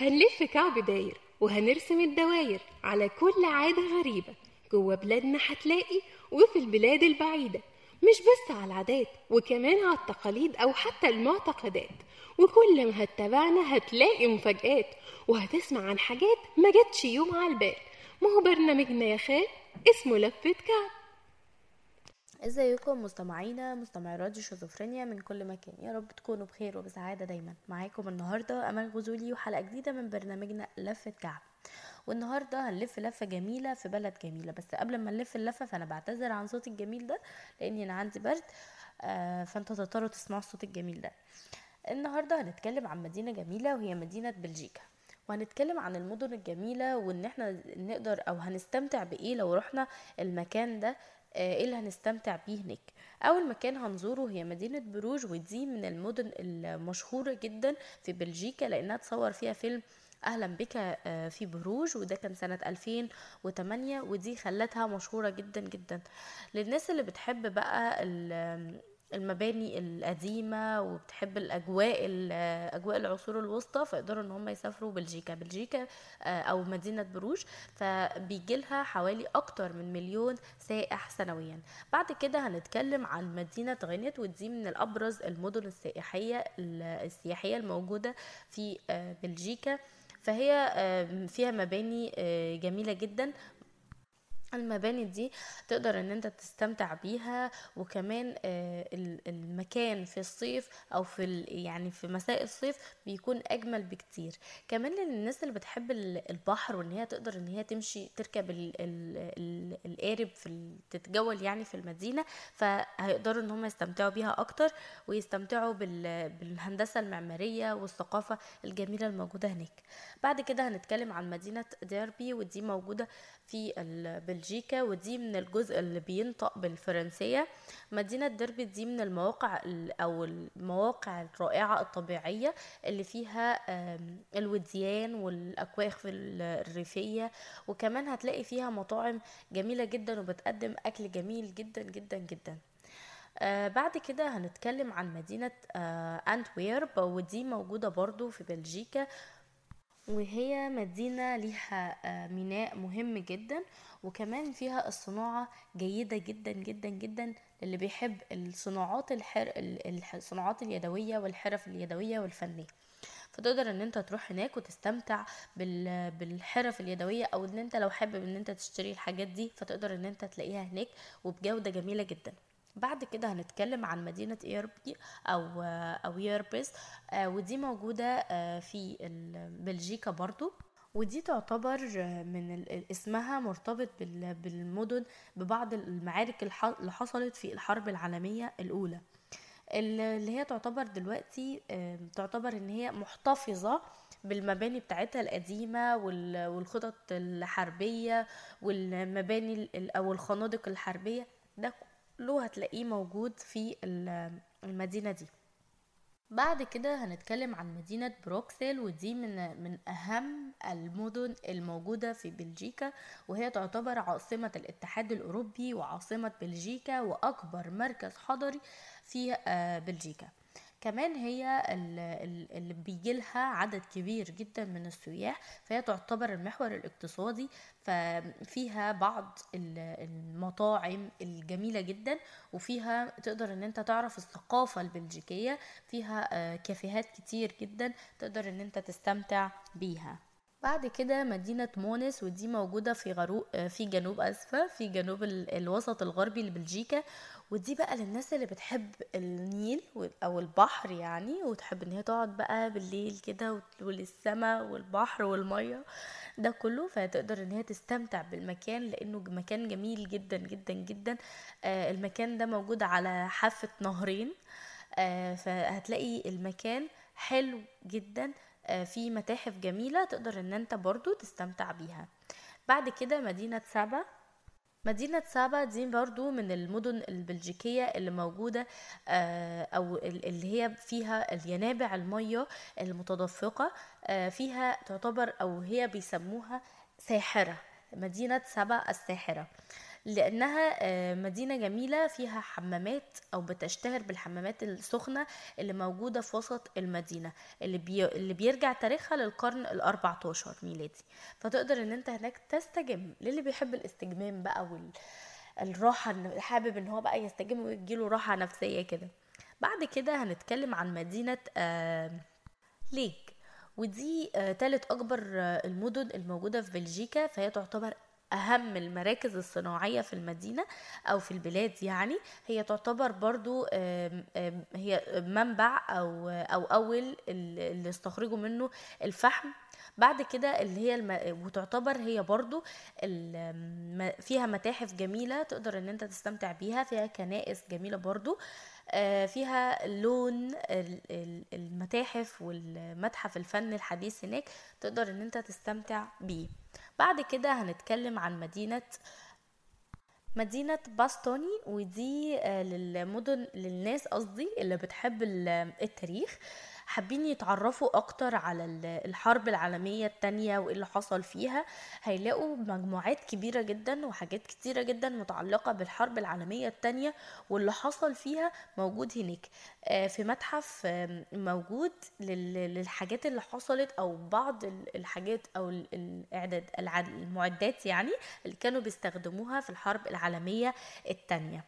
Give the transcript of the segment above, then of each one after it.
هنلف كعب داير وهنرسم الدواير على كل عادة غريبة جوه بلادنا هتلاقي وفي البلاد البعيدة مش بس على العادات وكمان على التقاليد أو حتى المعتقدات. وكل ما هتتابعنا هتلاقي مفاجآت وهتسمع عن حاجات ما جاتش يوم على البال. ما هو برنامجنا يا خال؟ اسمه لفة كعب. ازيكم مستمعينا مستمعي راديو شيزوفرينيا من كل مكان. يا رب تكونوا بخير وبسعادة دايما. معاكم النهارده أمل غزولي وحلقة جديدة من برنامجنا لفه كعب والنهاردة هنلف لفة جميلة في بلد جميلة. بس قبل ما نلف اللفة فأنا بعتذر عن صوتي الجميل ده لأني أنا عندي برد آه فأنتوا تضطروا تسمعوا الصوت الجميل ده. النهارده هنتكلم عن مدينة جميلة وهي مدينة بلجيكا. وهنتكلم عن المدن الجميلة وإن إحنا نقدر أو هنستمتع بإيه لو رحنا المكان ده. إيه اللي هنستمتع بيه هناك؟ أول مكان هنزوره هي مدينة بروج ودي من المدن المشهورة جدا في بلجيكا لأنها تصور فيها فيلم أهلا بك آه، في بروج وده كان سنة 2008 ودي خلتها مشهورة جدا جدا. للناس اللي بتحب بقى المباني القديمة وبتحب الأجواء ال- أجواء العصور الوسطى فيقدروا إن هم يسافروا بلجيكا. بلجيكا آه، أو مدينة بروج فبيجي لها حوالي أكتر من مليون سائح سنويا. بعد كده هنتكلم عن مدينة غينيت ودي من الأبرز المدن السياحية السياحية الموجودة في آه، بلجيكا. فهي آه، فيها مباني جميلة جدا المباني دي تقدر إن أنت تستمتع بيها وكمان آه، ال- المكان في الصيف أو في يعني في مساء الصيف بيكون أجمل بكتير. كمان للناس اللي بتحب ال- البحر وإن هي تقدر إن هي تمشي تركب ال- ال- ال- القارب في تتجول يعني في المدينة فهيقدروا إن هم يستمتعوا بيها أكتر ويستمتعوا بال- بالهندسة المعمارية والثقافة الجميلة الموجودة هناك. بعد كده هنتكلم عن مدينة ديربي ودي موجودة في بلجيكا ودي من الجزء اللي بينطق بالفرنسية. مدينة ديربي دي من المواقع ال- أو المواقع الرائعة الطبيعية اللي فيها الوديان والأكواخ ال- الريفية. وكمان هتلاقي فيها مطاعم جميلة جدا وبتقدم أكل جميل جدا جدا جدا. آه بعد كده هنتكلم عن مدينة آه أنتويرب ودي موجودة برضو في بلجيكا. وهي مدينة ليها آه، ميناء مهم جدا وكمان فيها الصناعة جيدة جدا جدا جدا اللي بيحب الصناعات الحر... ال- الح- الصناعات اليدوية والحرف اليدوية والفنية. فتقدر إن أنت تروح هناك وتستمتع بال... بالحرف اليدوية أو إن أنت لو حابب إن أنت تشتري الحاجات دي فتقدر إن أنت تلاقيها هناك وبجودة جميلة جدا. بعد كده هنتكلم عن مدينة إيربي أو أو يربس آه، ودي موجودة آه، في بلجيكا برضو. ودي تعتبر آه، من اسمها مرتبط بال- بالمدن ببعض المعارك اللي حصلت في الحرب العالمية الأولى. ال- اللي هي تعتبر دلوقتي تعتبر إن هي محتفظة بالمباني بتاعتها القديمة وال- والخطط الحربية والمباني ال- ال- أو الخنادق الحربية. ده كله هتلاقيه موجود في ال- المدينة دي. بعد كده هنتكلم عن مدينة بروكسل ودي من من أهم المدن الموجودة في بلجيكا وهي تعتبر عاصمة الاتحاد الأوروبي وعاصمة بلجيكا وأكبر مركز حضري في آه، بلجيكا. كمان هي ال- ال- اللي بيجي لها عدد كبير جدا من السياح فهي تعتبر المحور الاقتصادي ففيها بعض ال- المطاعم الجميلة جدا وفيها تقدر إن أنت تعرف الثقافة البلجيكية فيها آه، كافيهات كتير جدا تقدر إن أنت تستمتع بيها. بعد كده مدينة مونس ودي موجودة في غرو آه، في جنوب أسفا في جنوب ال- الوسط الغربي لبلجيكا. ودي بقى للناس اللي بتحب النيل أو البحر يعني وتحب إن هي تقعد بقى بالليل كده والسما والبحر والمية. ده كله فتقدر إن هي تستمتع بالمكان لأنه مكان جميل جدا جدا جدا. آه، المكان ده موجود على حافة نهرين. آه، فهتلاقي المكان حلو جدا. في متاحف جميلة تقدر إن أنت برضو تستمتع بيها. بعد كده مدينة سابا. مدينة سابا دي برضو من المدن البلجيكية اللي موجودة آه، أو ال- اللي هي فيها الينابع المية المتدفقة آه، فيها تعتبر أو هي بيسموها ساحرة مدينة سابا الساحرة. لأنها آه، مدينة جميلة فيها حمامات أو بتشتهر بالحمامات السخنة اللي موجودة في وسط المدينة اللي. اللي بيرجع تاريخها للقرن ال14 ميلادي فتقدر إن أنت هناك تستجم للي بيحب الاستجمام بقى وال الراحة إن- حابب إن هو بقى يستجم ويجيله راحة نفسية كده بعد كده هنتكلم عن مدينة ليك ودي آه تالت أكبر آه المدن الموجودة في بلجيكا فهي تعتبر أهم المراكز الصناعية في المدينة أو في البلاد يعني هي تعتبر برضو هي منبع أو أو أول اللي استخرجوا منه الفحم. بعد كده اللي هي الم... وتعتبر هي برضو الم... فيها متاحف جميلة تقدر إن أنت تستمتع بيها فيها كنائس جميلة برضو آه، فيها لون ال- ال- المتاحف والمتحف الفن الحديث هناك تقدر إن أنت تستمتع بيه. بعد كده هنتكلم عن مدينة مدينة باستوني ودي آه، للمدن للناس قصدي اللي بتحب ال- التاريخ. حابين يتعرفوا أكتر على ال- الحرب العالمية التانية وإيه اللي حصل فيها هيلاقوا مجموعات كبيرة جدا وحاجات كتيرة جدا متعلقة بالحرب العالمية التانية واللي حصل فيها موجود هناك. آه، في متحف موجود لل- للحاجات اللي حصلت أو بعض ال- الحاجات أو ال- الإعداد المعدات يعني اللي كانوا بيستخدموها في الحرب العالمية التانية.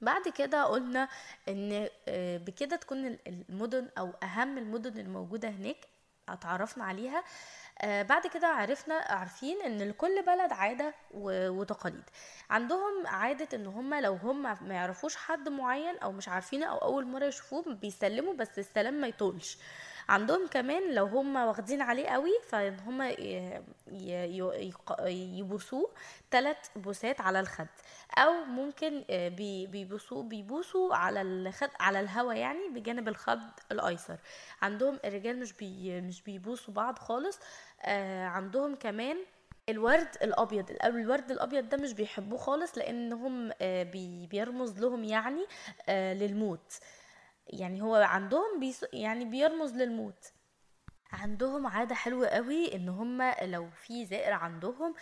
بعد كده قلنا إن آه، بكده تكون ال- المدن أو أهم المدن الموجودة هناك اتعرفنا عليها. آه، بعد كده عرفنا عارفين إن لكل بلد عادة و- وتقاليد. عندهم عادة إن هم لو هم ما يعرفوش حد معين أو مش عارفينه أو أول مرة يشوفوه بيسلموا بس السلام ما يطولش. عندهم كمان لو هم واخدين عليه قوي فإن هم يبوسوه ثلاث بوسات على الخد. أو ممكن آه، بي- بيبوسوه بيبوسوا على الخد على الهوا يعني بجانب الخد الأيسر. عندهم الرجال مش بي مش بيبوسوا بعض خالص. آه، عندهم كمان الورد الأبيض. الورد الأبيض ده مش بيحبوه خالص لأنهم آه، بي- بيرمز لهم يعني للموت. يعني هو عندهم بيس يعني بيرمز للموت. عندهم عادة حلوة قوي إن هم لو في زائر عندهم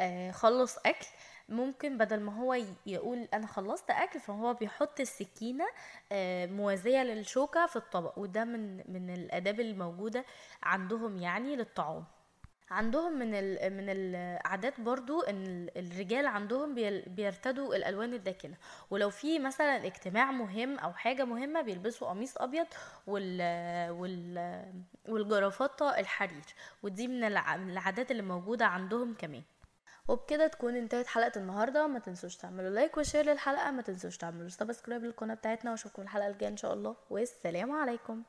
آه، خلص أكل ممكن بدل ما هو يقول أنا خلصت أكل فهو بيحط السكينة آه، موازية للشوكة في الطبق وده من من الأداب الموجودة عندهم يعني للطعام. عندهم من ال من العادات برضو إن ال- الرجال عندهم بيرتدوا الألوان الداكنه ولو في مثلا اجتماع مهم أو حاجة مهمة بيلبسوا قميص أبيض وال وال والجرافطه الحرير. ودي من العادات اللي موجودة عندهم كمان. وبكده تكون انتهت حلقة النهارده. ما تنسوش تعملوا like و share للحلقة. ما تنسوش تعملوا subscribe للقناة بتاعتنا. وأشوفكم الحلقة الجاية إن شاء الله. والسلام عليكم.